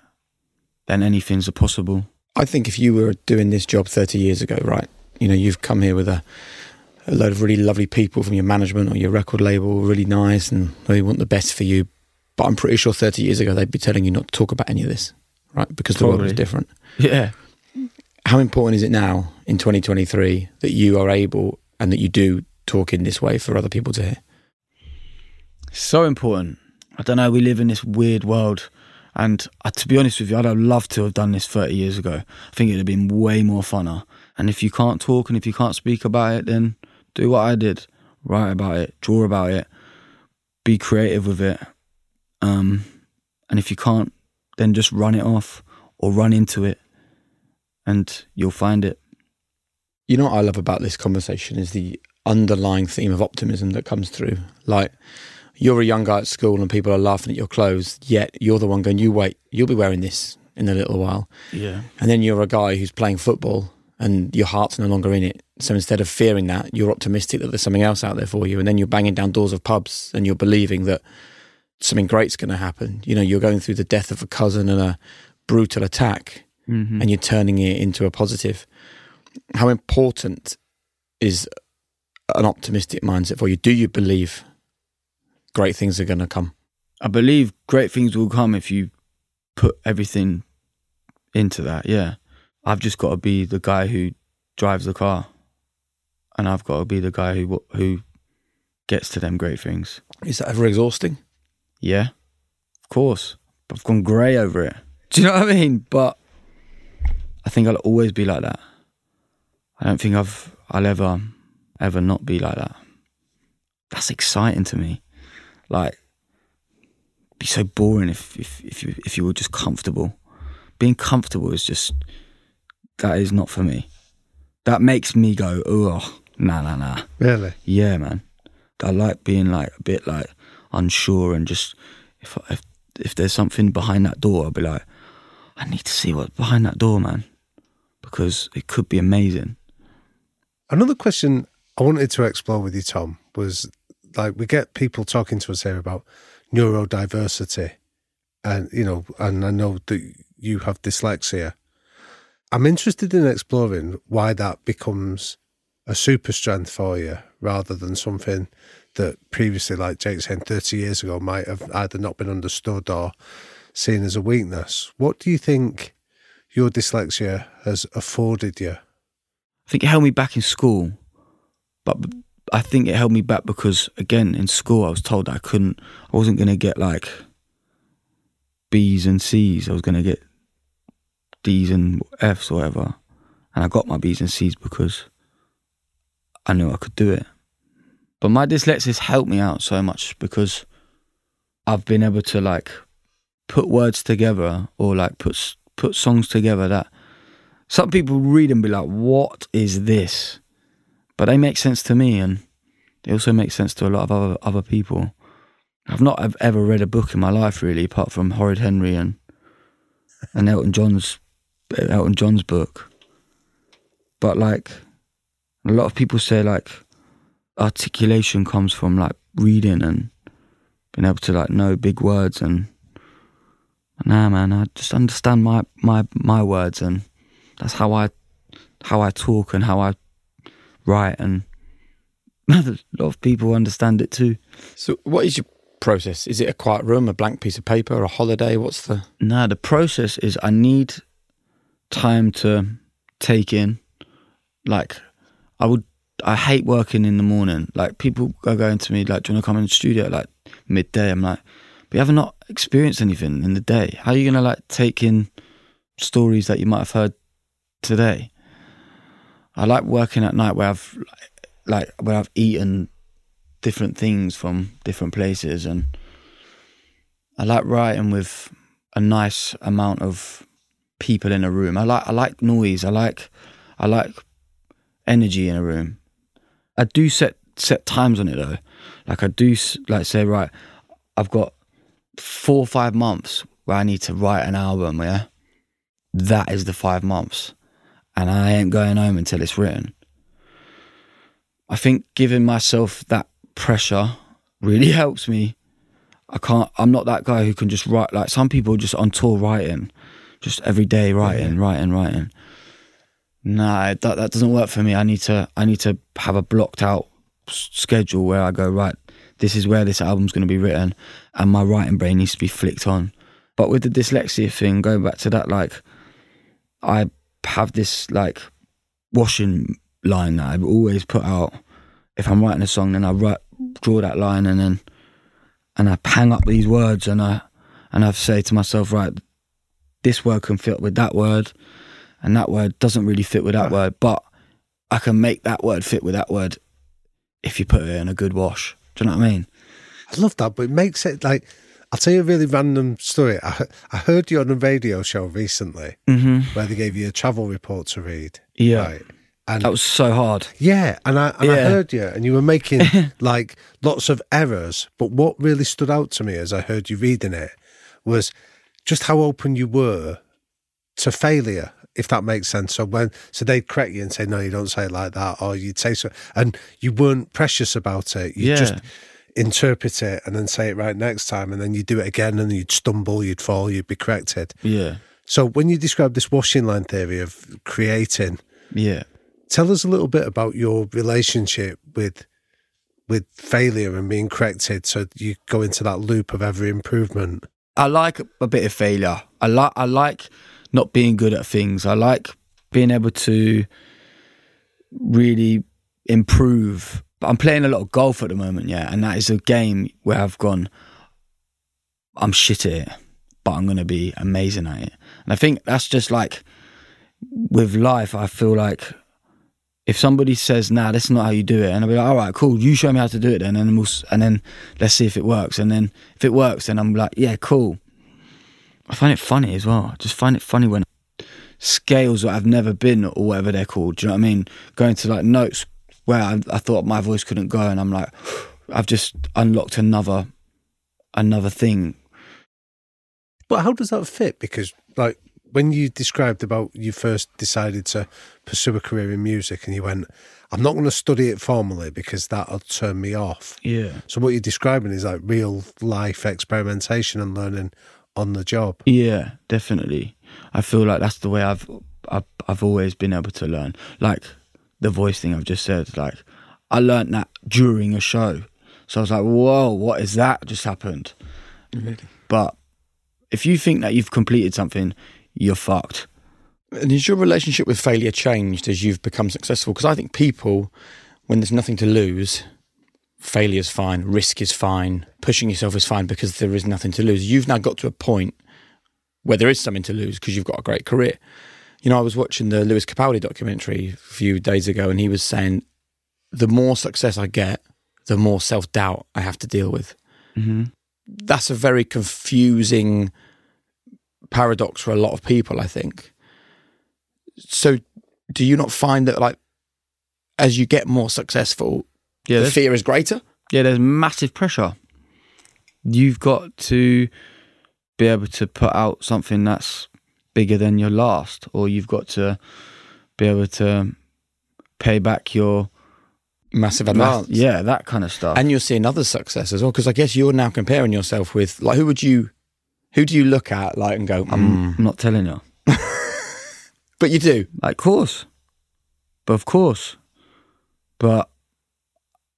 then anything's possible. I think if you were doing this job 30 years ago, right, you know, you've come here with a, a load of really lovely people from your management or your record label, really nice, and they want the best for you. But I'm pretty sure 30 years ago they'd be telling you not to talk about any of this, right? Because the world is different. Yeah. How important is it now in 2023 that you are able and that you do talk in this way for other people to hear? So important. I don't know. We live in this weird world, and uh, to be honest with you, I'd have loved to have done this 30 years ago. I think it'd have been way more funner. And if you can't talk and if you can't speak about it, then do what I did: write about it, draw about it, be creative with it. Um, and if you can't, then just run it off or run into it, and you'll find it. You know what I love about this conversation is the underlying theme of optimism that comes through. Like you're a young guy at school and people are laughing at your clothes, yet you're the one going, "You wait, you'll be wearing this in a little while." Yeah. And then you're a guy who's playing football and your heart's no longer in it. So instead of fearing that, you're optimistic that there's something else out there for you. And then you're banging down doors of pubs and you're believing that something great's going to happen. You know, you're going through the death of a cousin and a brutal attack Mm-hmm. and you're turning it into a positive. How important is an optimistic mindset for you? Do you believe great things are going to come? I believe great things will come if you put everything into that. Yeah. I've just got to be the guy who drives the car, and I've got to be the guy who who gets to them great things. Is that ever exhausting? Yeah, of course. I've gone grey over it. Do you know what I mean? But I think I'll always be like that. I don't think I've I'll ever ever not be like that. That's exciting to me. Like be so boring if if if you if you were just comfortable. Being comfortable is just that is not for me. That makes me go, oh, nah, nah, nah. Really? Yeah, man. I like being like a bit like unsure and just if if if there's something behind that door, I'll be like, I need to see what's behind that door, man, because it could be amazing. Another question I wanted to explore with you, Tom, was like we get people talking to us here about neurodiversity, and you know, and I know that you have dyslexia. I'm interested in exploring why that becomes a super strength for you rather than something that previously, like Jake saying, 30 years ago, might have either not been understood or seen as a weakness. What do you think your dyslexia has afforded you? I think it held me back in school, but I think it held me back because again in school I was told I couldn't, I wasn't to get like B's and C's. I was to get D's and F's or whatever, and I got my B's and C's because I knew I could do it. But my dyslexia helped me out so much because I've been able to like put words together or like put put songs together that some people read and be like, "What is this?" But they make sense to me, and they also make sense to a lot of other other people. I've not ever read a book in my life really, apart from Horrid Henry and and Elton John's Elton John's book. But like a lot of people say, like articulation comes from like reading and being able to like know big words and nah man i just understand my my my words and that's how i how i talk and how i write and a lot of people understand it too So, what is your process? Is it a quiet room, a blank piece of paper, a holiday? What's the. nah the process is i need time to take in like i would i hate working in the morning like people are going to me like do you want to come in the studio like midday i'm like but you haven't not experienced anything in the day how are you gonna like take in stories that you might have heard today i like working at night where i've like where i've eaten different things from different places and i like writing with a nice amount of people in a room. I like i like noise. I like i like energy in a room. I do set set times on it though. Like i do like say right i've got four or five months where i need to write an album yeah? That is the five months and i ain't going home until it's written i think giving myself that pressure really helps me i can't i'm not that guy who can just write like some people just on tour writing just every day writing writing writing Nah, that that doesn't work for me. I need to I need to have a blocked out schedule where I go right. This is where this album's going to be written, and my writing brain needs to be flicked on. But with the dyslexia thing, going back to that, like I have this like washing line that I've always put out. If I'm writing a song, then I write, draw that line, and then and I hang up these words, and I and I say to myself, right, this word can fit with that word, and that word doesn't really fit with that word, but I can make that word fit with that word if you put it in a good wash. Do you know what I mean? I love that, but it makes it like I'll tell you a really random story. I, I heard you on a radio show recently Mm-hmm. where they gave you a travel report to read. Yeah. Right. And That was so hard. yeah, and I and I heard you, and you were making like lots of errors. But what really stood out to me as I heard you reading it was just how open you were to failure, if that makes sense. So when so they'd correct you and say, "No, you don't say it like that," or you'd say so, and you weren't precious about it. You Yeah. just interpret it and then say it right next time, and then you do it again, and you'd stumble, you'd fall, you'd be corrected. Yeah. So when you describe this washing line theory of creating, Yeah. tell us a little bit about your relationship with with failure and being corrected so you go into that loop of every improvement I like a bit of failure. I like I like not being good at things. I like being able to really improve. But I'm playing a lot of golf at the moment, yeah, and that is a game where I've gone. I'm shit at it, but I'm gonna be amazing at it. And I think that's just like with life. I feel like if somebody says, "Nah, that's not how you do it," and I'll be like, "All right, cool. You show me how to do it, then, and then we'll, and then let's see if it works." And then if it works, then I'm like, "Yeah, cool." I find it funny as well. I just find it funny when scales that I've never been or whatever they're called. Do you know what I mean? Going to like notes where I, I thought my voice couldn't go, and I'm like, I've just unlocked another another thing. but how does that fit because like when you described about you first decided to pursue a career in music and you went i'm not going to study it formally because that'll turn me off Yeah. so what you're describing is like real life experimentation and learning on the job Yeah, definitely. I feel like that's the way I've I've, I've always been able to learn. Like the voice thing I've just said. Like I learnt that during a show, so I was like, "Whoa, what is that just happened?" Really? But if you think that you've completed something, you're fucked. And has your relationship with failure changed as you've become successful? Because I think people, when there's nothing to lose, failure's fine, risk is fine, pushing yourself is fine because there is nothing to lose. You've now got to a point where there is something to lose because you've got a great career. You know, I was watching the Lewis Capaldi documentary a few days ago, and he was saying, the more success I get, the more self doubt I have to deal with. Mm-hmm. That's a very confusing paradox for a lot of people, I think. So, do you not find that, like, as you get more successful, Yeah, the fear is greater? yeah. There's massive pressure. You've got to be able to put out something that's bigger than your last, or you've got to be able to pay back your Massive advance. yeah, that kind of stuff. And you'll see another success as well, because I guess you're now comparing yourself with, like, who would you, who do you look at, like, and go, I'm mm. not telling you. but you do. Like, course, but of course, but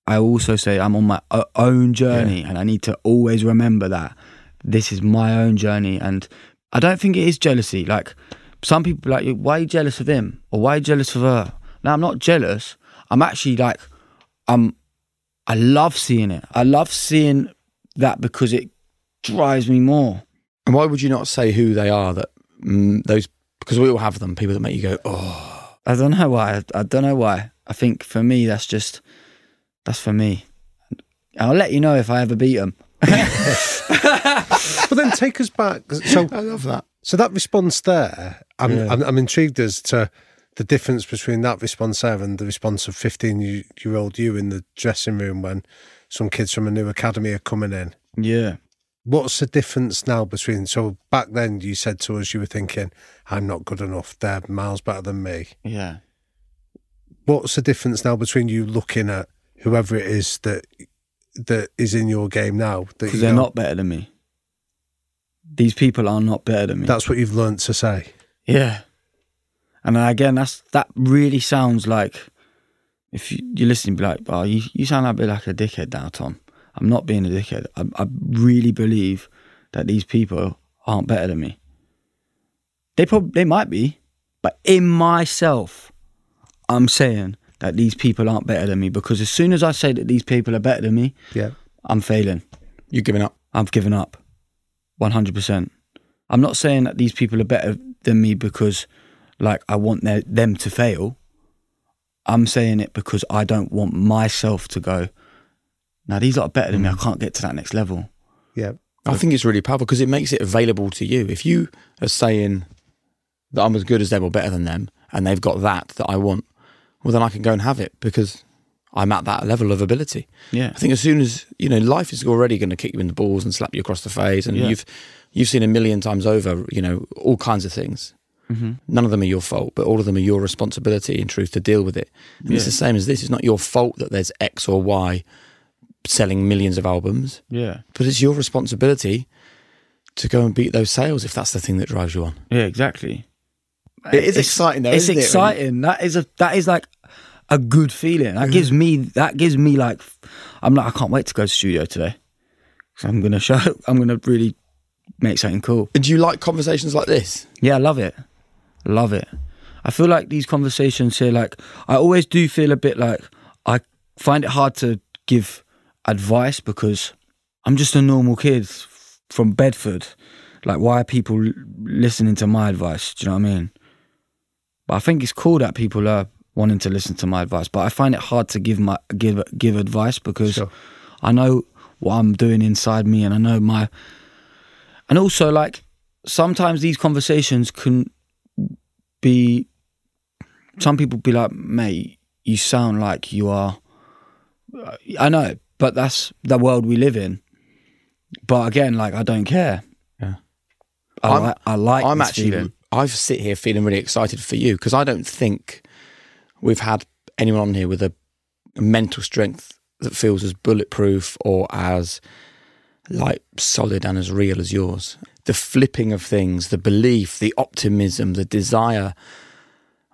I also say I'm on my own journey, and I need to always remember that this is my own journey, and I don't think it is jealousy. Like some people, are like, why are you jealous of him or why are you jealous of her? Now I'm not jealous. I'm actually like, I'm. I love seeing it. I love seeing that because it drives me more. And why would you not say who they are that mm, those, because we all have them, people that make you go, oh, I don't know why. I don't know why. I think for me, that's just that's for me. I'll let you know if I ever beat them. but then take us back so I love that. So that response there, I'm, Yeah. I'm, I'm intrigued as to the difference between that response there and the response of 15 year year old you in the dressing room when some kids from a new academy are coming in. Yeah. What's the difference now between? So back then you said to us you were thinking, I'm not good enough. They're miles better than me. Yeah. What's the difference now between you looking at whoever it is that that is in your game now? Because they're go, not better than me. These people are not better than me. That's what you've learnt to say. yeah. And again, that's that really sounds like if you, you're listening, be like, oh, you, you sound a bit like a dickhead now, Tom. I'm not being a dickhead. I, I really believe that these people aren't better than me. They probably they might be, But in myself, I'm saying that these people aren't better than me because as soon as I say that these people are better than me, Yeah. I'm failing. You're giving up. I've given up. 100%. I'm not saying that these people are better than me because like I want their, them to fail. I'm saying it because I don't want myself to go, now these lot are better than me. I mm. can't get to that next level. Yeah. I think it's really powerful because it makes it available to you. If you are saying that I'm as good as them or better than them, and they've got that that I want, well, then I can go and have it because I'm at that level of ability. Yeah. I think as soon as you know, life is already going to kick you in the balls and slap you across the face, and Yeah. you've you've seen a million times over, you know, all kinds of things. Mm-hmm. None of them are your fault, but all of them are your responsibility in truth to deal with it. And it's the same as this. It's not your fault that there's X or Y selling millions of albums, Yeah. but it's your responsibility to go and beat those sales if that's the thing that drives you on. Yeah, exactly. It is It's- exciting though. it's isn't it, when- exciting. That is a that is like a good feeling. That gives mm-hmm. me that gives me like I'm like I can't wait to go to studio today. So I'm gonna show. I'm gonna really make something cool. And do you like conversations like this? Yeah, I love it. Love it. I feel like these conversations here, like I always do feel a bit like I find it hard to give advice because I'm just a normal kid from Bedford. Like, why are people listening to my advice? Do you know what I mean? But I think it's cool that people are wanting to listen to my advice. But I find it hard to give my give give advice because Sure. I know what I'm doing inside me, and I know my. And also, like sometimes these conversations can be. Some people be like, "Mate, you sound like you are." I know, but that's the world we live in. But again, like I don't care. Yeah. I, I'm-. I like. I'm actually, feeling. I sit here feeling really excited for you because I don't think we've had anyone on here with a, mental strength that feels as bulletproof or as like solid and as real as yours. The flipping of things, the belief, the optimism, the desire.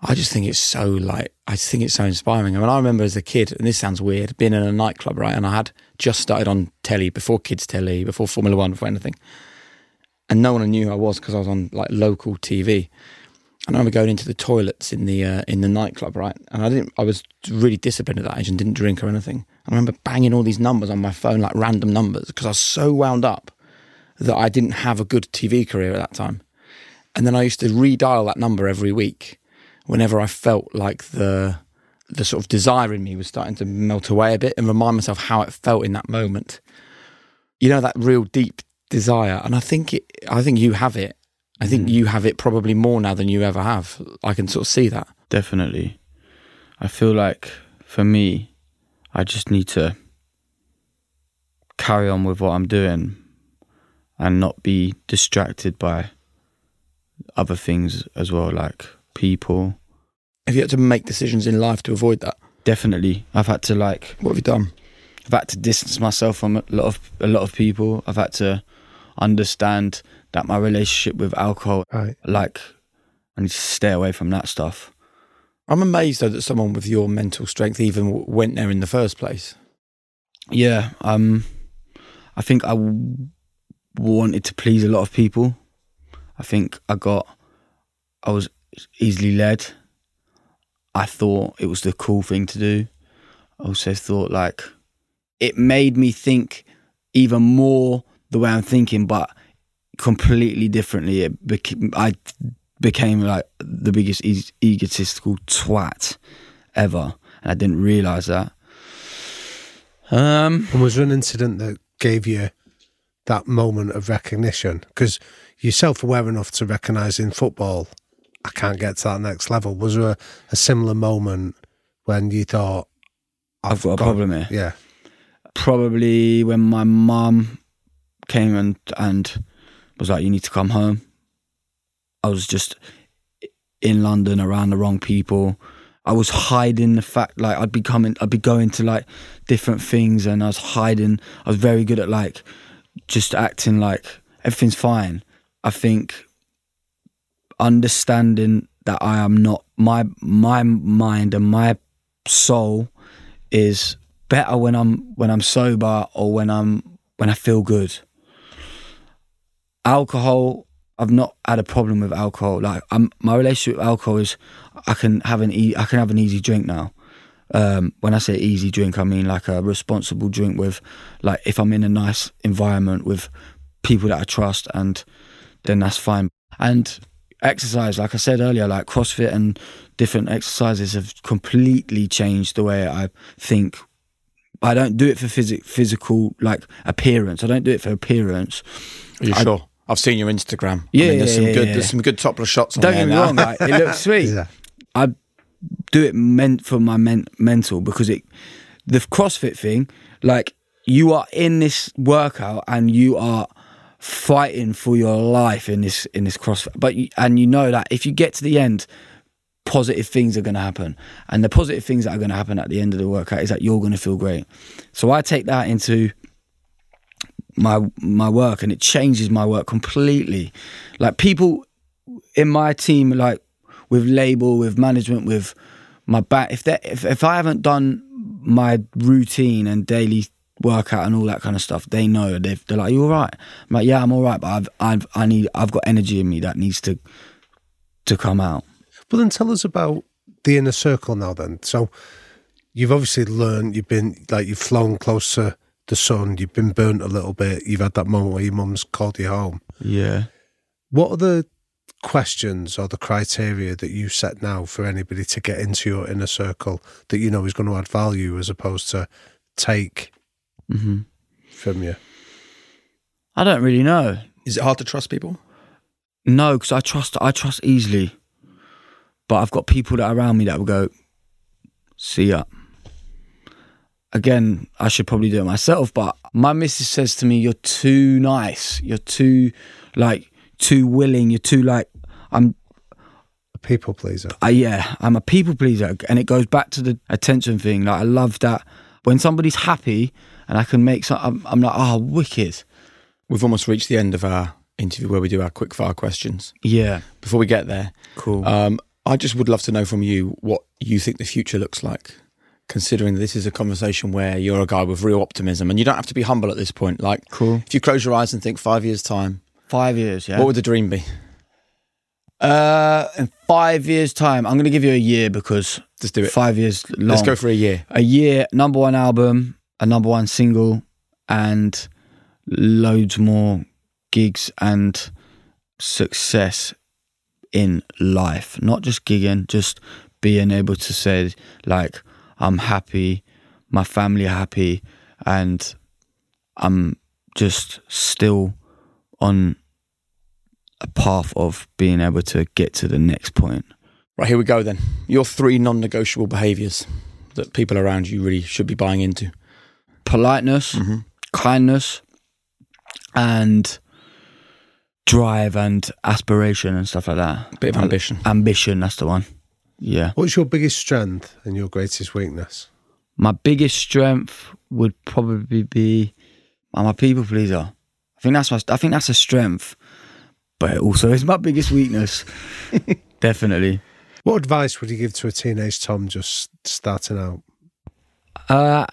I just think it's so like I think it's so inspiring. I mean, I remember as a kid, and this sounds weird, being in a nightclub, right? And I had just started on telly before kids telly, before Formula One, before anything and no one knew who I was because I was on like local TV. I remember going into the toilets in the uh, in the nightclub, right? And I didn't. I was really disciplined at that age and didn't drink or anything. I remember banging all these numbers on my phone, like random numbers, because I was so wound up that I didn't have a good TV career at that time. And then I used to redial that number every week whenever I felt like the the sort of desire in me was starting to melt away a bit and remind myself how it felt in that moment. You know that real deep desire, and I think it. I think you have it. I think mm. you have it probably more now than you ever have. I can sort of see that. Definitely. I feel like for me, I just need to carry on with what I'm doing and not be distracted by other things as well, like people. Have you had to make decisions in life to avoid that? Definitely. I've had to like What have you done? I've had to distance myself from a lot of a lot of people. I've had to understand that my relationship with alcohol Right. like I need to stay away from that stuff. I'm amazed though that someone with your mental strength even w- went there in the first place. Yeah, um, I think I w- wanted to please a lot of people. I think I got, I was easily led. I thought it was the cool thing to do. I also thought like it made me think even more the way I'm thinking, but completely differently. It became, I became like the biggest e- egotistical twat ever, and I didn't realize that. Um, And was there an incident that gave you that moment of recognition? Because you're self aware enough to recognise in football, I can't get to that next level. Was there a, a similar moment when you thought, I've got a problem here. Yeah. probably when my mum came and and was like, "You need to come home." I was just in London around the wrong people. I was hiding the fact like I'd be coming, I'd be going to like different things, and I was hiding. I was very good at like just acting like everything's fine. I think understanding that I am not my my mind and my soul is better when I'm when I'm sober or when I'm when I feel good. Alcohol, I've not had a problem with alcohol. Like I'm, my relationship with alcohol is, I can have an e- I can have an easy drink now. Um, when I say easy drink, I mean like a responsible drink with, like if I'm in a nice environment with people that I trust, and then that's fine. And exercise, like I said earlier, like CrossFit and different exercises have completely changed the way I think. I don't do it for phys- physical like appearance. I don't do it for appearance. Are you I- sure? I've seen your Instagram. Yeah, I mean, there's yeah, some yeah, good. yeah. There's some good topless shots on Don't there get me now. wrong, like, it looks sweet. I do it meant for my men- mental because it the CrossFit thing, like you are in this workout and you are fighting for your life in this in this CrossFit, but you, and you know that if you get to the end, positive things are going to happen, and the positive things that are going to happen at the end of the workout is that you're going to feel great. So I take that into my my work and it changes my work completely. Like people in my team, like with label, with management, with my back. If they if if I haven't done my routine and daily workout and all that kind of stuff, they know they've, they're like, "You all right?" I'm like, "Yeah, I'm all right," but I've I've I need I've got energy in me that needs to to come out. Well, then tell us about the inner circle now. Then, so you've obviously learned. You've been like you've flown close to the sun. You've been burnt a little bit. You've had that moment where your mum's called you home. Yeah. What are the questions or the criteria that you set now for anybody to get into your inner circle that you know is going to add value as opposed to take hmm from you? I don't really know. Is it hard to trust people? No, because I trust I trust easily, but I've got people that are around me that will go, "See ya." Again, I should probably do it myself, but my missus says to me, "You're too nice. You're too like too willing. You're too like I'm. A people pleaser. I, yeah, I'm a people pleaser, and it goes back to the attention thing. Like I love that when somebody's happy and I can make some. I'm, I'm like, oh, wicked. We've almost reached the end of our interview where we do our quick fire questions. Yeah, Before we get there, cool. um, I just would love to know from you what you think the future looks like, considering this is a conversation where you're a guy with real optimism and you don't have to be humble at this point. Like, cool. if you close your eyes and think five years' time, Five years. Yeah. what would the dream be? Uh, in five years' time, I'm going to give you a year because Just do it. five years long. Let's go for a year. a year. Number one album, a number one single, and loads more gigs and success in life. Not just gigging, just being able to say like I'm happy, my family are happy, and I'm just still on a path of being able to get to the next point. Right, here we go then. Your three non negotiable behaviours that people around you really should be buying into. politeness, mm-hmm. kindness, and drive and aspiration and stuff like that. A bit of ambition. Ambition, that's the one. Yeah. What's your biggest strength and your greatest weakness? My biggest strength would probably be I'm a people pleaser. I think that's my I think that's a strength. But it also is my biggest weakness. Definitely. What advice would you give to a teenage Tom just starting out? Uh,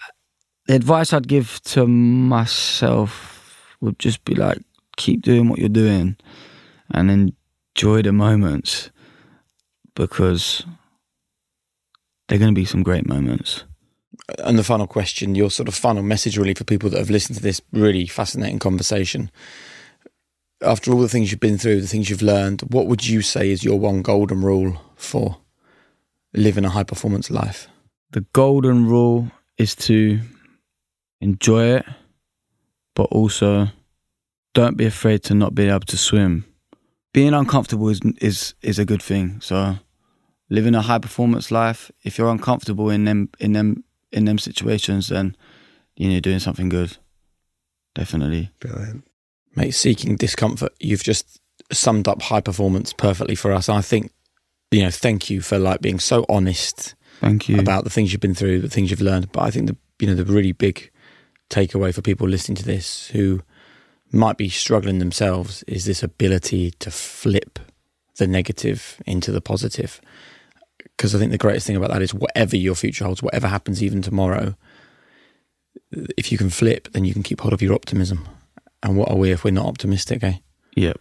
the advice I'd give to myself would just be like, keep doing what you're doing and enjoy the moments because they're going to be some great moments. And the final question, your sort of final message really for people that have listened to this really fascinating conversation. After all the things you've been through, the things you've learned, what would you say is your one golden rule for living a high performance life? The golden rule is to enjoy it, but also don't be afraid to not be able to swim. Being uncomfortable is is is a good thing. So living a high performance life, if you're uncomfortable in them in them in them situations, then you know you're doing something good. Definitely. Brilliant. Mate, seeking discomfort, you've just summed up high performance perfectly for us. I think, you know, thank you for like being so honest Thank you. about the things you've been through, the things you've learned. But I think the you know the really big takeaway for people listening to this who might be struggling themselves is this ability to flip the negative into the positive. Because I think the greatest thing about that is whatever your future holds, whatever happens even tomorrow, if you can flip, then you can keep hold of your optimism. And what are we if we're not optimistic, eh? Yep.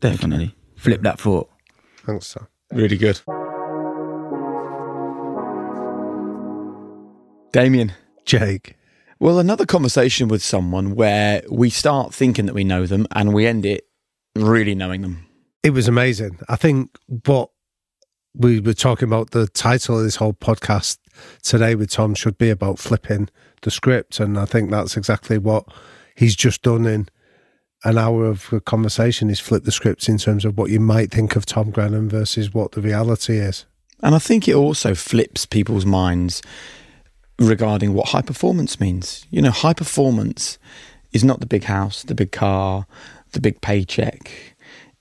Definitely. Flip that thought. Thanks, Tom. Really good. Damian. Jake. Well, another conversation with someone where we start thinking that we know them and we end it really knowing them. It was amazing. I think what we were talking about the title of this whole podcast today with Tom should be about flipping the script. And I think that's exactly what he's just done in an hour of conversation is flip the script in terms of what you might think of Tom Grennan versus what the reality is. And I think it also flips people's minds regarding what high performance means. You know, high performance is not the big house, the big car, the big paycheck.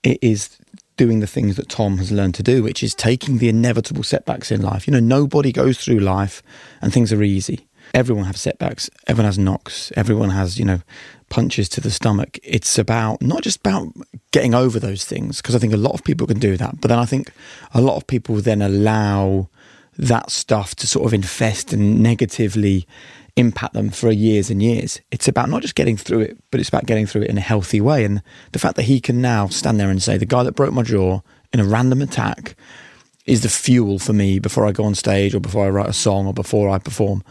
It is doing the things that Tom has learned to do, which is taking the inevitable setbacks in life. You know, nobody goes through life and things are easy. Everyone has setbacks. Everyone has knocks. Everyone has, you know, punches to the stomach. It's about not just about getting over those things, because I think a lot of people can do that. But then I think a lot of people then allow that stuff to sort of infest and negatively impact them for years and years. It's about not just getting through it, but it's about getting through it in a healthy way. And the fact that he can now stand there and say, the guy that broke my jaw in a random attack is the fuel for me before I go on stage or before I write a song or before I perform.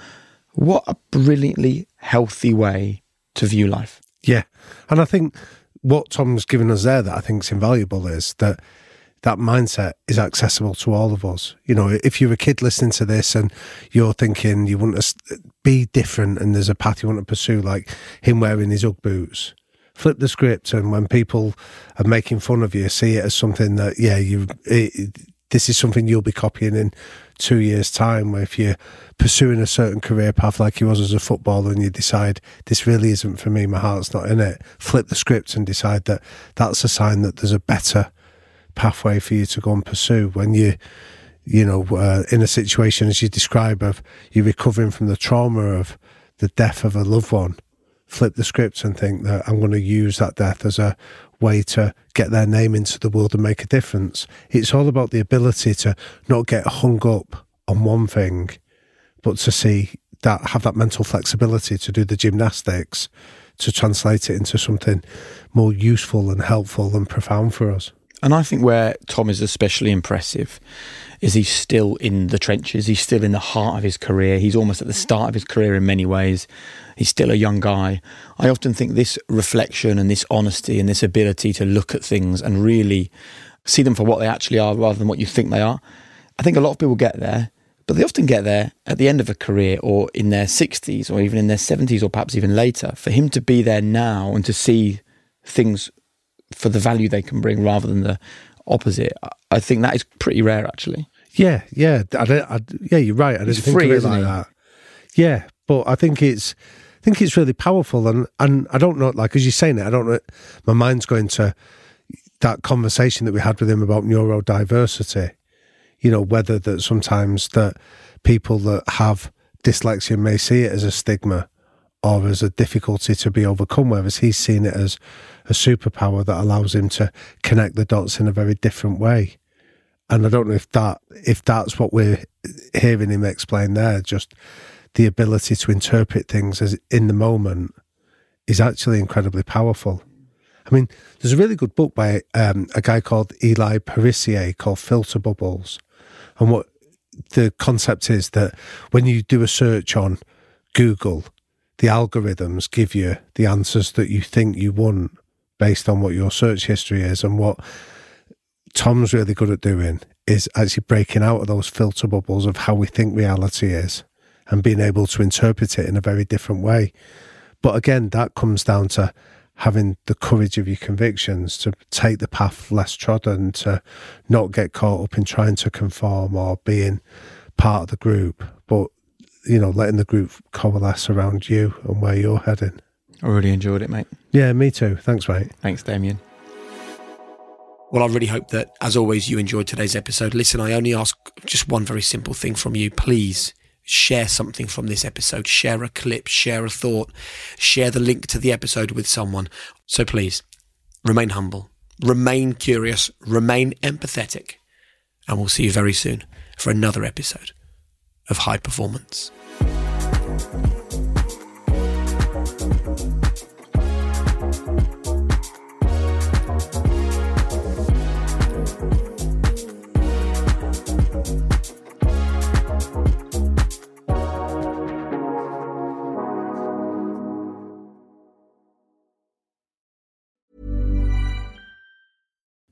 What a brilliantly healthy way to view life. Yeah. And I think what Tom's given us there that I think is invaluable is that that mindset is accessible to all of us. You know, if you're a kid listening to this and you're thinking you want to be different and there's a path you want to pursue, like him wearing his Ugg boots, flip the script. And when people are making fun of you, see it as something that, yeah, you, this is something you'll be copying in two years' time. Where if you're pursuing a certain career path like he was as a footballer and you decide this really isn't for me, my heart's not in it, flip the script and decide that that's a sign that there's a better pathway for you to go and pursue when you you know uh, in a situation as you describe of you recovering from the trauma of the death of a loved one flip the script and think that I'm going to use that death as a way to get their name into the world and make a difference. It's all about the ability to not get hung up on one thing but to see that have that mental flexibility to do the gymnastics to translate it into something more useful and helpful and profound for us and I think where Tom is especially impressive is he's still in the trenches. He's still in the heart of his career. He's almost at the mm-hmm. start of his career in many ways. He's still a young guy. I often think this reflection and this honesty and this ability to look at things and really see them for what they actually are rather than what you think they are. I think a lot of people get there, but they often get there at the end of a career or in their 60s or even in their 70s or perhaps even later. For him to be there now and to see things for the value they can bring rather than the opposite. I think that is pretty rare, actually. Yeah, yeah, I, I, yeah. You're right. I didn't think free, of it like he? that. Yeah, but I think it's, I think it's really powerful, and and I don't know, like as you're saying it, I don't know. My mind's going to that conversation that we had with him about neurodiversity. You know, whether that sometimes that people that have dyslexia may see it as a stigma or as a difficulty to be overcome, whereas he's seen it as a superpower that allows him to connect the dots in a very different way. And I don't know if that if that's what we're hearing him explain there, just the ability to interpret things as in the moment is actually incredibly powerful. I mean, there's a really good book by um, a guy called Eli Pariser called Filter Bubbles. And what the concept is that when you do a search on Google, the algorithms give you the answers that you think you want based on what your search history is. And what Tom's really good at doing is actually breaking out of those filter bubbles of how we think reality is and being able to interpret it in a very different way. But again, that comes down to having the courage of your convictions to take the path less trodden, to not get caught up in trying to conform or being part of the group, but you know, letting the group coalesce around you and where you're heading. I really enjoyed it, mate. Yeah, me too. Thanks, mate. Thanks, Damian. Well, I really hope that, as always, you enjoyed today's episode. Listen, I only ask just one very simple thing from you. Please share something from this episode. Share a clip, share a thought, share the link to the episode with someone. So please, remain humble, remain curious, remain empathetic, and we'll see you very soon for another episode of high performance.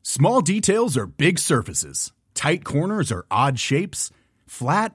Small details are big surfaces, tight corners are odd shapes, flat,